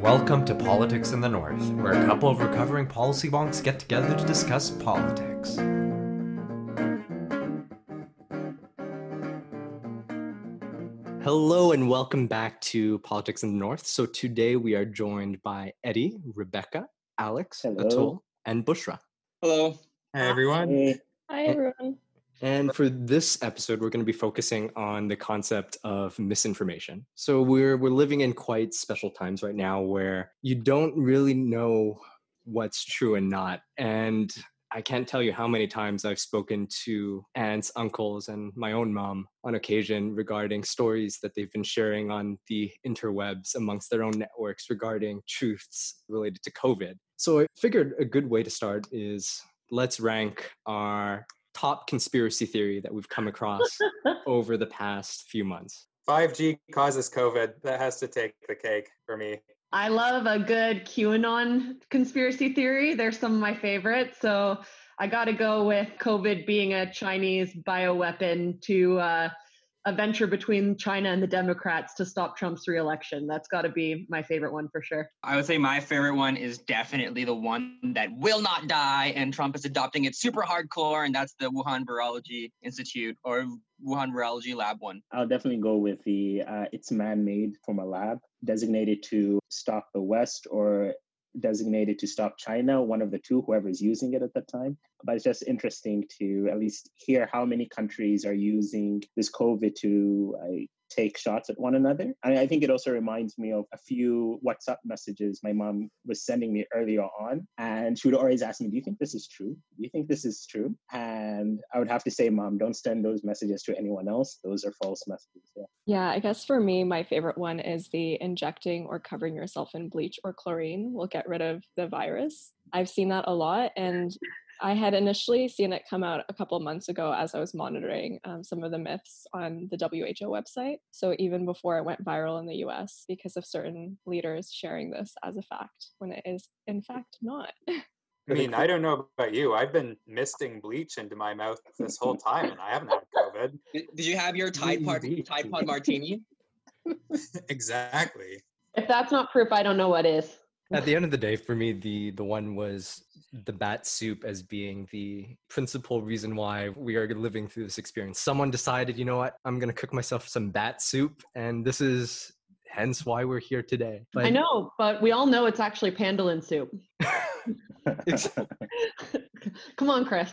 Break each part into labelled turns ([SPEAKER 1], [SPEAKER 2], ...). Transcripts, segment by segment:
[SPEAKER 1] Welcome to Politics in the North, where a couple of recovering policy wonks get together to discuss politics.
[SPEAKER 2] Hello and welcome back to Politics in the North. So today we are joined by Eddie, Rebecca, Alex,
[SPEAKER 3] Hello.
[SPEAKER 2] Atul, and Bushra.
[SPEAKER 4] Hello.
[SPEAKER 5] Hi everyone.
[SPEAKER 3] Hey,
[SPEAKER 6] Hi, everyone.
[SPEAKER 2] And for this episode, we're going to be focusing on the concept of misinformation. So we're we're living in quite special times right now where you don't really know what's true and not. And I can't tell you how many times I've spoken to aunts, uncles, and my own mom on occasion regarding stories that they've been sharing on the interwebs amongst their own networks regarding truths related to COVID. So I figured a good way to start is let's rank our top conspiracy theory that we've come across over the past few months.
[SPEAKER 5] 5G causes COVID. That has to take the cake for me.
[SPEAKER 6] I love a good QAnon conspiracy theory. They're some of my favorites. So I got to go with COVID being a Chinese bioweapon to uh, a venture between China and the Democrats to stop Trump's reelection. That's got to be my favorite one for sure.
[SPEAKER 4] I would say my favorite one is definitely the one that will not die, and Trump is adopting it super hardcore, and that's the Wuhan Virology Institute or Wuhan Virology Lab one.
[SPEAKER 3] I'll definitely go with the uh, it's man-made from a lab designated to stop the West or designated to stop China, one of the two, whoever is using it at the time. But it's just interesting to at least hear how many countries are using this COVID to uh, take shots at one another. And I think it also reminds me of a few WhatsApp messages my mom was sending me earlier on. And she would always ask me, Do you think this is true? Do you think this is true? And I would have to say, Mom, don't send those messages to anyone else. Those are false messages. Yeah.
[SPEAKER 6] Yeah, I guess for me, my favorite one is the injecting or covering yourself in bleach or chlorine will get rid of the virus. I've seen that a lot. And I had initially seen it come out a couple of months ago as I was monitoring um, some of the myths on the WHO website. So even before it went viral in the US, because of certain leaders sharing this as a fact when it is in fact not.
[SPEAKER 5] I mean, I don't know about you. I've been misting bleach into my mouth this whole time, and I haven't had COVID.
[SPEAKER 4] Did did you have your Tide Pod, Tide Pod Martini?
[SPEAKER 5] exactly.
[SPEAKER 6] If that's not proof, I don't know what is.
[SPEAKER 2] At the end of the day, for me, the the one was the bat soup as being the principal reason why we are living through this experience. Someone decided, you know what, I'm gonna cook myself some bat soup, and this is hence why we're here today. But
[SPEAKER 6] I know, but we all know it's actually pangolin soup. Come on, Chris.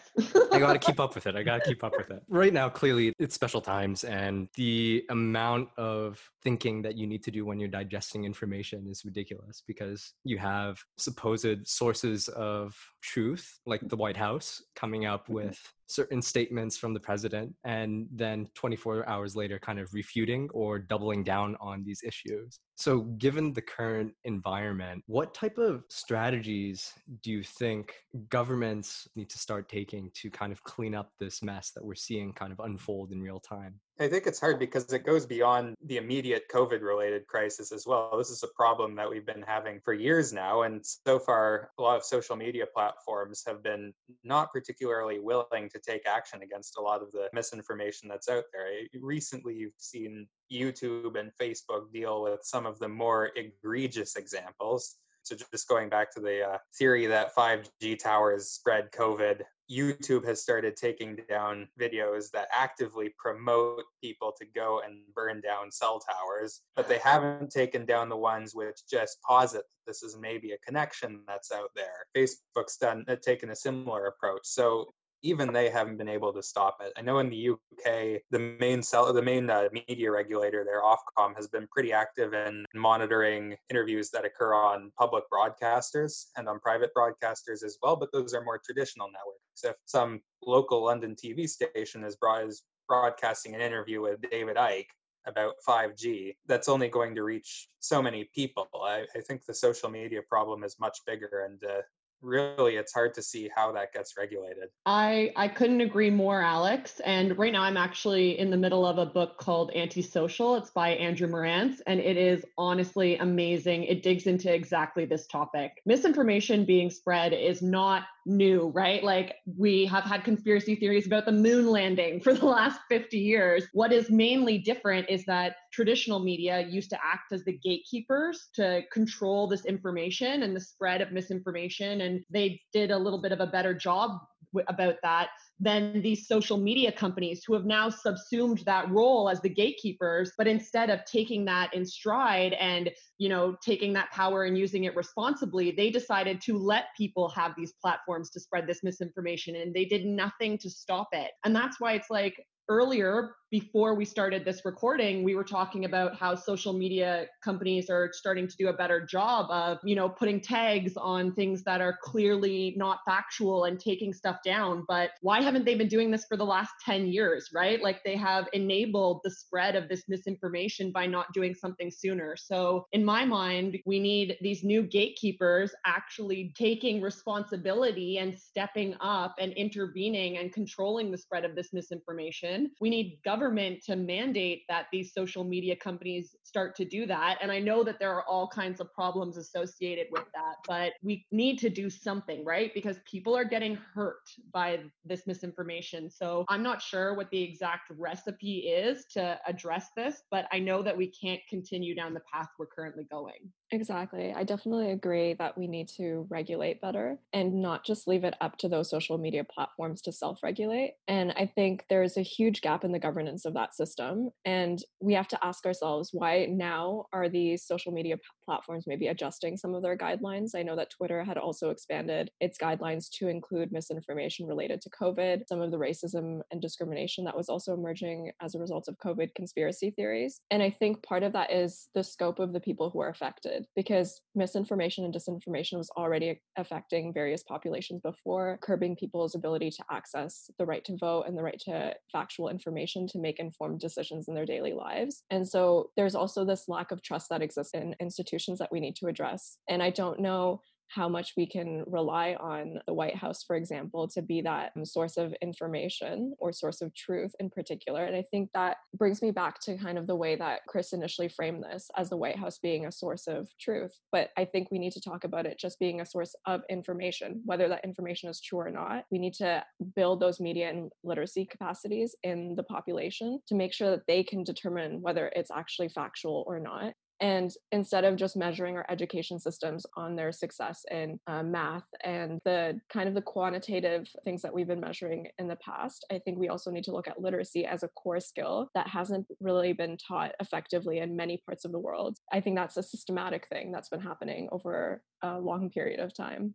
[SPEAKER 2] I got to keep up with it. I got to keep up with it. Right now, clearly, it's special times, and the amount of thinking that you need to do when you're digesting information is ridiculous because you have supposed sources of truth, like the White House, coming up mm-hmm. with certain statements from the president, and then 24 hours later, kind of refuting or doubling down on these issues. So, given the current environment, what type of strategies do you think governments need to start taking to kind of clean up this mess that we're seeing kind of unfold in real time?
[SPEAKER 5] I think it's hard because it goes beyond the immediate COVID related crisis as well. This is a problem that we've been having for years now. And so far, a lot of social media platforms have been not particularly willing to take action against a lot of the misinformation that's out there. Recently, you've seen YouTube and Facebook deal with some of the more egregious examples. So, just going back to the uh, theory that 5G towers spread COVID, YouTube has started taking down videos that actively promote people to go and burn down cell towers, but they haven't taken down the ones which just posit that this is maybe a connection that's out there. Facebook's done uh, taken a similar approach. So even they haven't been able to stop it. I know in the UK, the main cell, the main uh, media regulator there, Ofcom, has been pretty active in monitoring interviews that occur on public broadcasters and on private broadcasters as well. But those are more traditional networks. If some local London TV station is, broad, is broadcasting an interview with David Icke about 5G, that's only going to reach so many people. I, I think the social media problem is much bigger, and uh, really it's hard to see how that gets regulated.
[SPEAKER 6] I I couldn't agree more, Alex. And right now I'm actually in the middle of a book called Antisocial. It's by Andrew Marantz, and it is honestly amazing. It digs into exactly this topic. Misinformation being spread is not
[SPEAKER 7] new, right? Like we have had conspiracy theories about the moon landing for the last 50 years. What is mainly different is that traditional media used to act as the gatekeepers to control this information and the spread of misinformation. And they did a little bit of a better job about that than these social media companies who have now subsumed that role as the gatekeepers but instead of taking that in stride and you know taking that power and using it responsibly they decided to let people have these platforms to spread this misinformation and they did nothing to stop it. And that's why it's like earlier before we started this recording we were talking about how social media companies are starting to do a better job of you know putting tags on things that are clearly not factual and taking stuff down. But why haven't they been doing this for the last 10 years right? Like they have enabled the spread of this misinformation by not doing something sooner. So in my mind we need these new gatekeepers actually taking responsibility and stepping up and intervening and controlling the spread of this misinformation we need government to mandate that these social media companies start to do that. And I know that there are all kinds of problems associated with that, but we need to do something, right? Because people are getting hurt by this misinformation. So I'm not sure what the exact recipe is to address this, but I know that we can't continue down the path we're currently going.
[SPEAKER 6] Exactly. I definitely agree that we need to regulate better and not just leave it up to those social media platforms to self regulate. And I think there's a huge gap in the governance of that system. And we have to ask ourselves why now are these social media platforms maybe adjusting some of their guidelines? I know that Twitter had also expanded its guidelines to include misinformation related to COVID, some of the racism and discrimination that was also emerging as a result of COVID conspiracy theories. And I think part of that is the scope of the people who are affected because misinformation and disinformation was already affecting various populations before, curbing people's ability to access the right to vote and the right to factual information to make informed decisions in their daily lives. And so there's also this lack of trust that exists in institutions that we need to address. And I don't know how much we can rely on the White House, for example, to be that um, source of information or source of truth in particular. And I think that brings me back to kind of the way that Chris initially framed this as the White House being a source of truth. But I think we need to talk about it just being a source of information, whether that information is true or not. We need to build those media and literacy capacities in the population to make sure that they can determine whether it's actually factual or not and instead of just measuring our education systems on their success in uh, math and the kind of the quantitative things that we've been measuring in the past, I think we also need to look at literacy as a core skill that hasn't really been taught effectively in many parts of the world. I think that's a systematic thing that's been happening over a long period of time.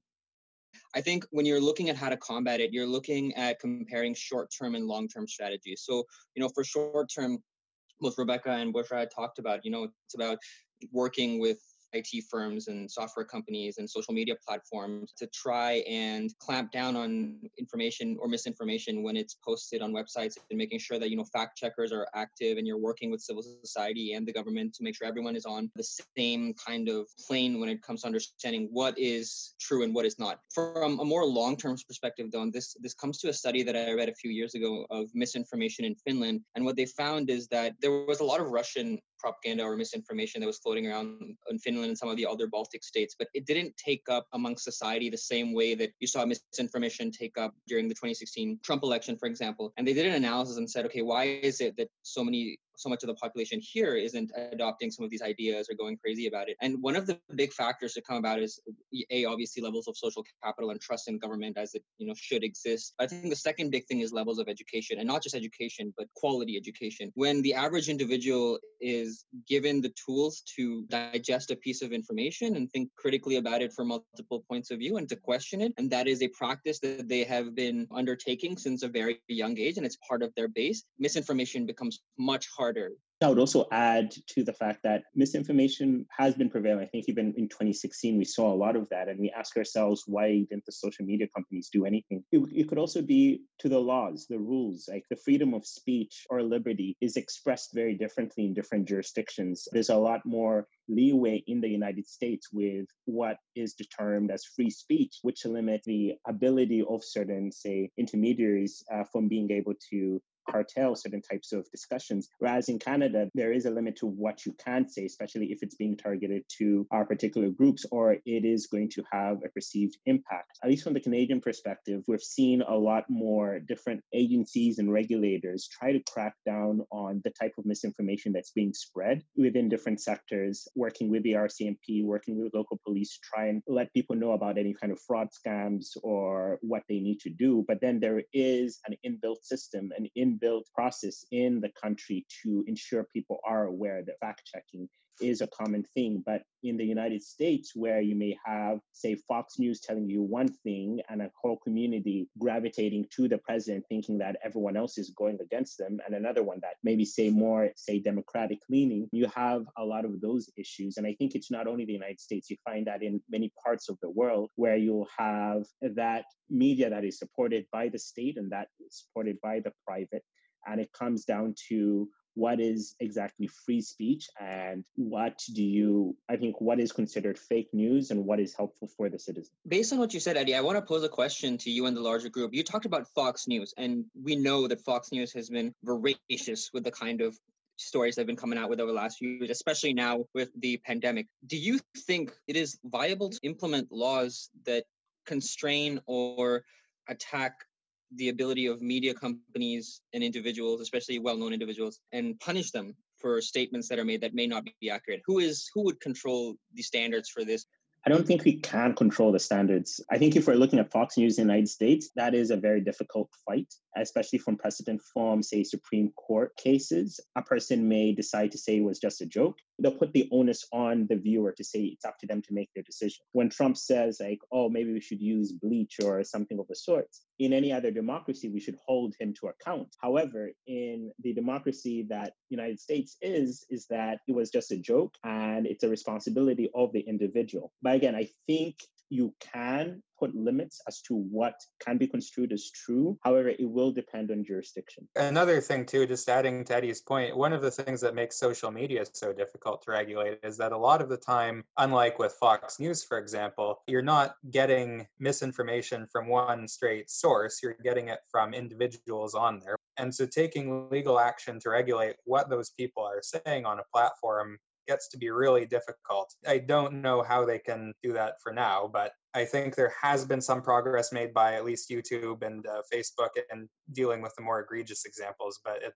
[SPEAKER 4] I think when you're looking at how to combat it, you're looking at comparing short term and long term strategies. So, you know, for short term, both Rebecca and Bushra talked about, you know, it's about working with IT firms and software companies and social media platforms to try and clamp down on information or misinformation when it's posted on websites and making sure that you know fact checkers are active and you're working with civil society and the government to make sure everyone is on the same kind of plane when it comes to understanding what is true and what is not. From a more long-term perspective though, and this this comes to a study that I read a few years ago of misinformation in Finland and what they found is that there was a lot of Russian propaganda or misinformation that was floating around in Finland and some of the other Baltic states, but it didn't take up among society the same way that you saw misinformation take up during the 2016 Trump election, for example. And they did an analysis and said, okay, why is it that so many so much of the population here isn't adopting some of these ideas or going crazy about it. And one of the big factors to come about is a obviously levels of social capital and trust in government as it you know should exist. I think the second big thing is levels of education, and not just education, but quality education. When the average individual is given the tools to digest a piece of information and think critically about it from multiple points of view and to question it, and that is a practice that they have been undertaking since a very young age, and it's part of their base. Misinformation becomes much harder harder.
[SPEAKER 3] I would also add to the fact that misinformation has been prevailing. I think even in 2016, we saw a lot of that. And we ask ourselves, why didn't the social media companies do anything? It, it could also be to the laws, the rules, like the freedom of speech or liberty is expressed very differently in different jurisdictions. There's a lot more leeway in the United States with what is determined as free speech, which limit the ability of certain, say, intermediaries uh, from being able to curtail certain types of discussions. Whereas in Canada, there is a limit to what you can say, especially if it's being targeted to our particular groups or it is going to have a perceived impact. At least from the Canadian perspective, we've seen a lot more different agencies and regulators try to crack down on the type of misinformation that's being spread within different sectors, working with the RCMP, working with local police to try and let people know about any kind of fraud scams or what they need to do. But then there is an inbuilt system, an inbuilt process in the country to ensure people are aware that fact checking is a common thing. But in the United States, where you may have, say, Fox News telling you one thing and a whole community gravitating to the president, thinking that everyone else is going against them, and another one that maybe say more, say, democratic leaning, you have a lot of those issues. And I think it's not only the United States, you find that in many parts of the world where you'll have that media that is supported by the state and that is supported by the private. And it comes down to what is exactly free speech and what do you i think what is considered fake news and what is helpful for the citizen
[SPEAKER 4] based on what you said eddie i want to pose a question to you and the larger group you talked about fox news and we know that fox news has been voracious with the kind of stories that have been coming out with over the last few years, especially now with the pandemic. Do you think it is viable to implement laws that constrain or attack the ability of media companies and individuals, especially well-known individuals, and punish them for statements that are made that may not be accurate. Who is who would control the standards for this?
[SPEAKER 3] I don't think we can control the standards. I think if we're looking at Fox News in the United States, that is a very difficult fight, especially from precedent from, say, Supreme Court cases. A person may decide to say it was just a joke. They'll put the onus on the viewer to say it's up to them to make their decision. When Trump says, like, oh, maybe we should use bleach or something of the sort, in any other democracy, we should hold him to account. However, in the democracy that United States is, is that it was just a joke and it's a responsibility of the individual. But again, I think you can put limits as to what can be construed as true. However, it will depend on jurisdiction.
[SPEAKER 5] Another thing, too, just adding to Eddie's point, one of the things that makes social media so difficult to regulate is that a lot of the time, unlike with Fox News, for example, you're not getting misinformation from one straight source, you're getting it from individuals on there. And so taking legal action to regulate what those people are saying on a platform gets to be really difficult. I don't know how they can do that for now, but I think there has been some progress made by at least YouTube and uh, Facebook in dealing with the more egregious examples, but it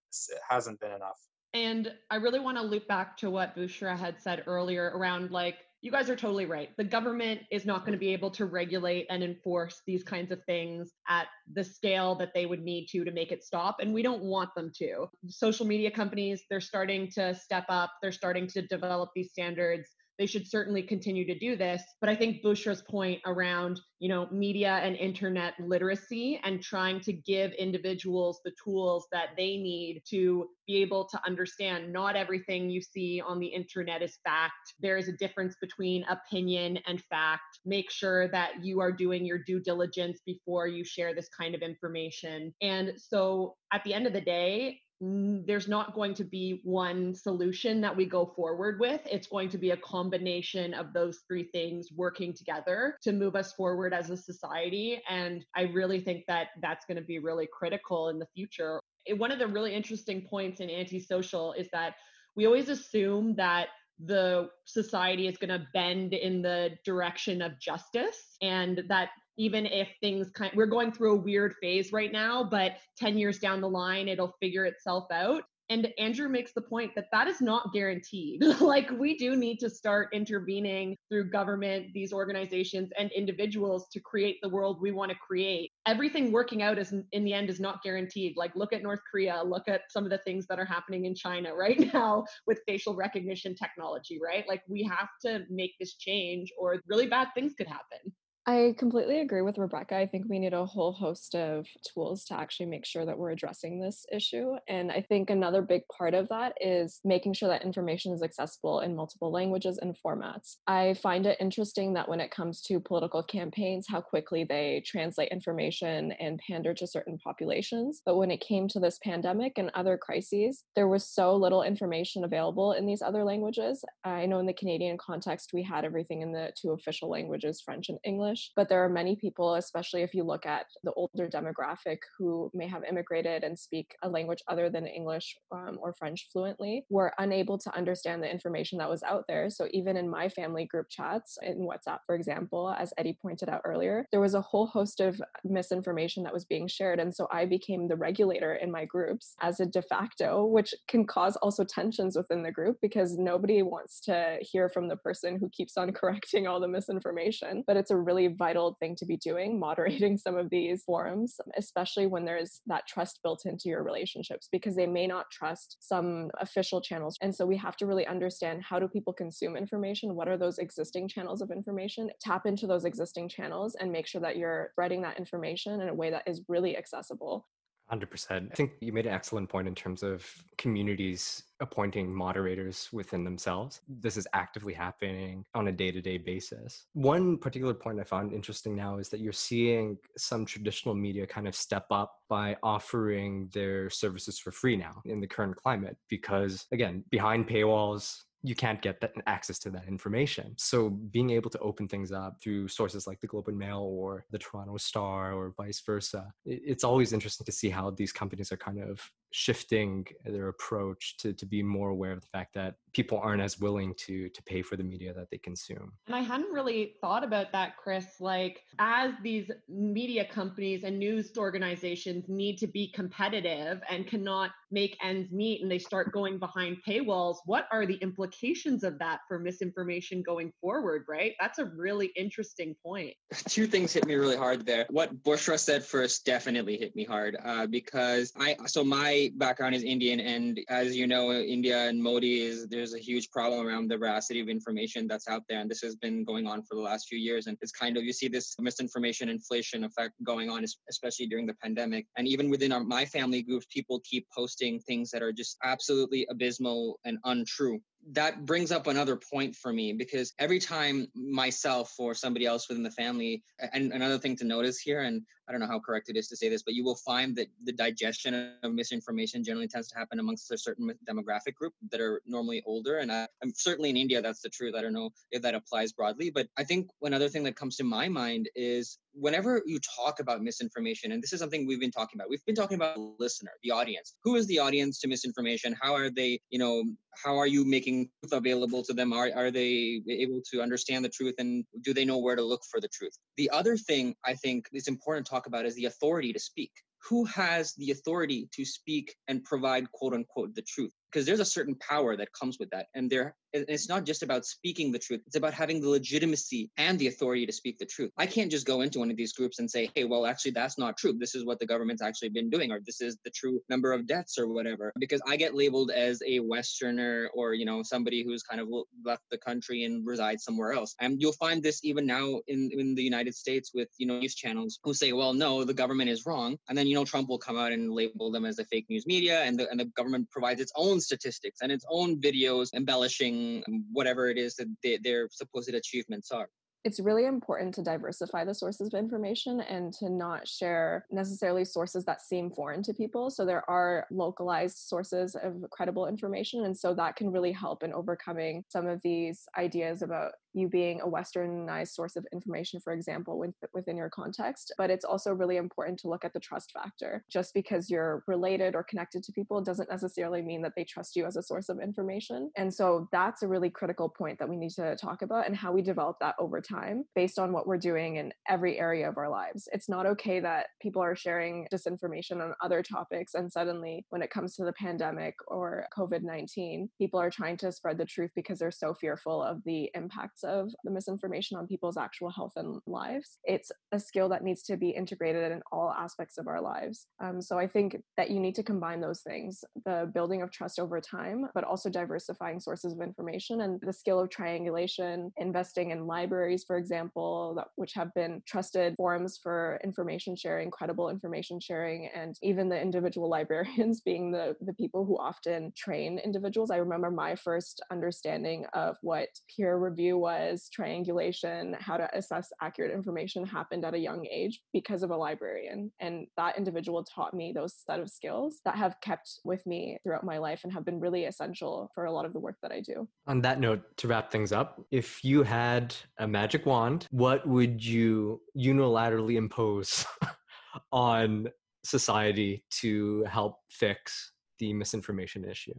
[SPEAKER 5] hasn't been enough.
[SPEAKER 7] And I really want to loop back to what Bushra had said earlier around like you guys are totally right. The government is not going to be able to regulate and enforce these kinds of things at the scale that they would need to to make it stop. And we don't want them to. Social media companies, they're starting to step up, they're starting to develop these standards they should certainly continue to do this. But I think Bushra's point around, you know, media and internet literacy and trying to give individuals the tools that they need to be able to understand not everything you see on the internet is fact. There is a difference between opinion and fact. Make sure that you are doing your due diligence before you share this kind of information. And so at the end of the day, there's not going to be one solution that we go forward with. It's going to be a combination of those three things working together to move us forward as a society. And I really think that that's going to be really critical in the future. Eh, one of the really interesting points in antisocial is that we always assume that the society is going to bend in the direction of justice and that even if things kind we're going through a weird phase right now but 10 years down the line it'll figure itself out. And andrew makes the point that that is not guaranteed. Like we do need to start intervening through government these organizations and individuals to create the world we want to create. Everything working out is in the end is not guaranteed. Like look at north korea look at some of the things that are happening in china right now with facial recognition technology right? Like we have to make this change or really bad things could happen
[SPEAKER 6] I completely agree with Rebecca. I think we need a whole host of tools to actually make sure that we're addressing this issue. And I think another big part of that is making sure that information is accessible in multiple languages and formats. I find it interesting that when it comes to political campaigns, how quickly they translate information and pander to certain populations. But when it came to this pandemic and other crises, there was so little information available in these other languages. I know in the Canadian context, we had everything in the two official languages, French and English English. But there are many people, especially if you look at the older demographic, who may have immigrated and speak a language other than English um, or French fluently, were unable to understand the information that was out there. So even in my family group chats in WhatsApp, for example, as Eddie pointed out earlier, there was a whole host of misinformation that was being shared. And so I became the regulator in my groups as a de facto, which can cause also tensions within the group because nobody wants to hear from the person who keeps on correcting all the misinformation. But it's a really vital thing to be doing, moderating some of these forums, especially when there's that trust built into your relationships because they may not trust some official channels. And so we have to really understand how do people consume information? What are those existing channels of information? Tap into those existing channels and make sure that you're spreading that information in a way that is really accessible
[SPEAKER 2] 100%. I think you made an excellent point in terms of communities appointing moderators within themselves. This is actively happening on a day to day basis. One particular point I found interesting now is that you're seeing some traditional media kind of step up by offering their services for free now in the current climate, because again, behind paywalls, you can't get that access to that information. So being able to open things up through sources like the Globe and Mail or the Toronto Star or vice versa, it's always interesting to see how these companies are kind of shifting their approach to, to be more aware of the fact that people aren't as willing to to pay for the media that they consume.
[SPEAKER 7] And I hadn't really thought about that, Chris. Like as these media companies and news organizations need to be competitive and cannot make ends meet and they start going behind paywalls, what are the implications of that for misinformation going forward, right? That's a really interesting point.
[SPEAKER 4] Two things hit me really hard there. What Bushra said first definitely hit me hard uh, because I, so my background is Indian and as you know, India and Modi is, there's a huge problem around the veracity of information that's out there. And this has been going on for the last few years. And it's kind of, you see this misinformation inflation effect going on, especially during the pandemic. And even within our, my family groups, people keep posting things that are just absolutely abysmal and untrue that brings up another point for me because every time myself or somebody else within the family and another thing to notice here and i don't know how correct it is to say this but you will find that the digestion of misinformation generally tends to happen amongst a certain demographic group that are normally older and I, am certainly in india that's the truth i don't know if that applies broadly but i think another thing that comes to my mind is whenever you talk about misinformation and this is something we've been talking about we've been talking about the listener the audience. Who is the audience to misinformation? How are they you know how are you making truth available to them? Are, are they able to understand the truth and do they know where to look for the truth? The other thing i think is important to talk about is the authority to speak. Who has the authority to speak and provide quote unquote the truth because there's a certain power that comes with that and there and it's not just about speaking the truth it's about having the legitimacy and the authority to speak the truth. I can't just go into one of these groups and say hey well actually that's not true. This is what the government's actually been doing or this is the true number of deaths or whatever because i get labeled as a westerner or you know somebody who's kind of left the country and resides somewhere else. And you'll find this even now in in the united states with you know news channels who say well no the government is wrong and then you know trump will come out and label them as the fake news media and the, and the government provides its own statistics and its own videos embellishing whatever it is that they, their supposed achievements are
[SPEAKER 6] it's really important to diversify the sources of information and to not share necessarily sources that seem foreign to people. So there are localized sources of credible information. And so that can really help in overcoming some of these ideas about you being a westernized source of information for example within your context but it's also really important to look at the trust factor just because you're related or connected to people doesn't necessarily mean that they trust you as a source of information and so that's a really critical point that we need to talk about and how we develop that over time based on what we're doing in every area of our lives it's not okay that people are sharing disinformation on other topics and suddenly when it comes to the pandemic or covid-19 people are trying to spread the truth because they're so fearful of the impacts of the misinformation on people's actual health and lives. It's a skill that needs to be integrated in all aspects of our lives. Um, so I think that you need to combine those things the building of trust over time, but also diversifying sources of information and the skill of triangulation, investing in libraries, for example, that, which have been trusted forums for information sharing, credible information sharing, and even the individual librarians being the, the people who often train individuals. I remember my first understanding of what peer review was was triangulation, how to assess accurate information happened at a young age because of a librarian. And that individual taught me those set of skills that have kept with me throughout my life and have been really essential for a lot of the work that I do.
[SPEAKER 2] On that note, to wrap things up, if you had a magic magic wand, what would you unilaterally impose on society to help fix the misinformation issue?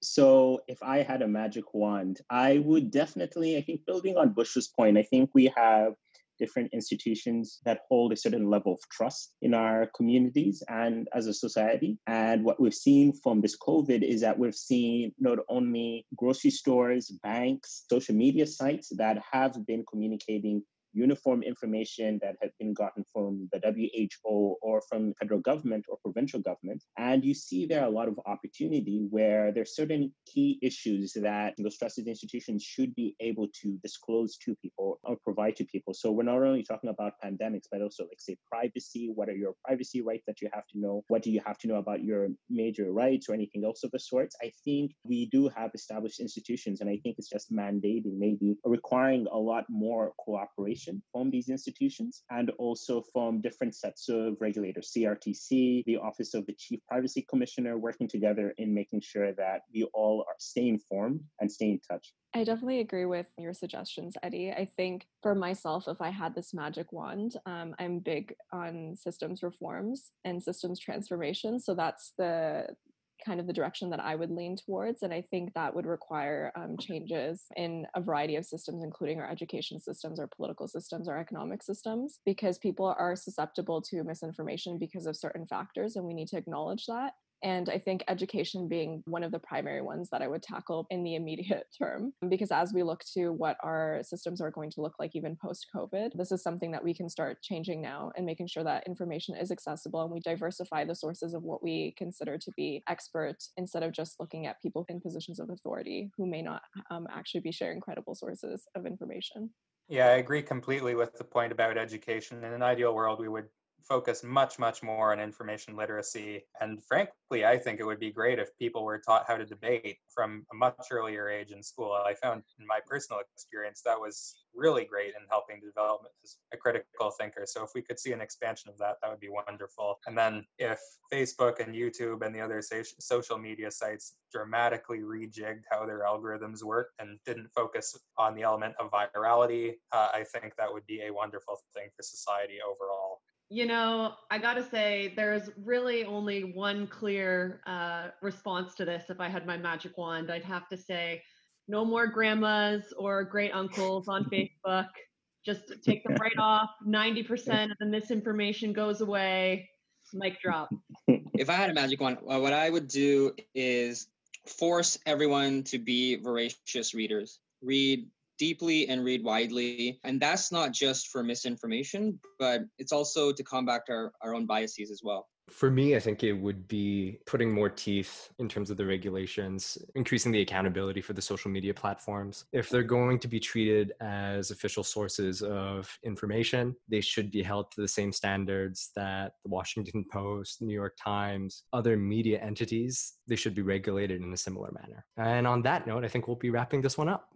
[SPEAKER 3] So, if I had a magic wand, I would definitely, I think, building on Bush's point, I think we have different institutions that hold a certain level of trust in our communities and as a society. And what we've seen from this COVID is that we've seen not only grocery stores, banks, social media sites that have been communicating uniform information that had been gotten from the WHO or from federal government or provincial government. And you see there a lot of opportunity where there's certain key issues that those trusted institutions should be able to disclose to people or provide to people. So we're not only talking about pandemics, but also like say privacy. What are your privacy rights that you have to know? What do you have to know about your major rights or anything else of the sorts? I think we do have established institutions, and I think it's just mandating, maybe requiring a lot more cooperation from these institutions and also from different sets of regulators, CRTC, the Office of the Chief Privacy Commissioner, working together in making sure that we all are stay informed and stay in touch.
[SPEAKER 6] I definitely agree with your suggestions, Eddie. I think for myself, if I had this magic wand, um, I'm big on systems reforms and systems transformation. So that's the kind of the direction that I would lean towards. And I think that would require um, changes in a variety of systems, including our education systems, our political systems, our economic systems, because people are susceptible to misinformation because of certain factors, and we need to acknowledge that. And I think education being one of the primary ones that I would tackle in the immediate term. Because as we look to what our systems are going to look like even post COVID, this is something that we can start changing now and making sure that information is accessible and we diversify the sources of what we consider to be expert instead of just looking at people in positions of authority who may not um, actually be sharing credible sources of information.
[SPEAKER 5] Yeah, I agree completely with the point about education. In an ideal world, we would focus much, much more on information literacy. And frankly, I think it would be great if people were taught how to debate from a much earlier age in school. I found in my personal experience that was really great in helping develop as a critical thinker. So if we could see an expansion of that, that would be wonderful. And then if Facebook and YouTube and the other social media sites dramatically rejigged how their algorithms work and didn't focus on the element of virality, uh, I think that would be a wonderful thing for society overall.
[SPEAKER 7] You know, I got to say, there's really only one clear uh, response to this. If I had my magic wand, I'd have to say, no more grandmas or great uncles on Facebook. Just take them right off. 90% of the misinformation goes away. Mic drop.
[SPEAKER 4] If I had a magic wand, what I would do is force everyone to be voracious readers. Read deeply and read widely. And that's not just for misinformation, but it's also to combat our, our own biases as well.
[SPEAKER 2] For me, I think it would be putting more teeth in terms of the regulations, increasing the accountability for the social media platforms. If they're going to be treated as official sources of information, they should be held to the same standards that the Washington Post, New York Times, other media entities, they should be regulated in a similar manner. And on that note, I think we'll be wrapping this one up.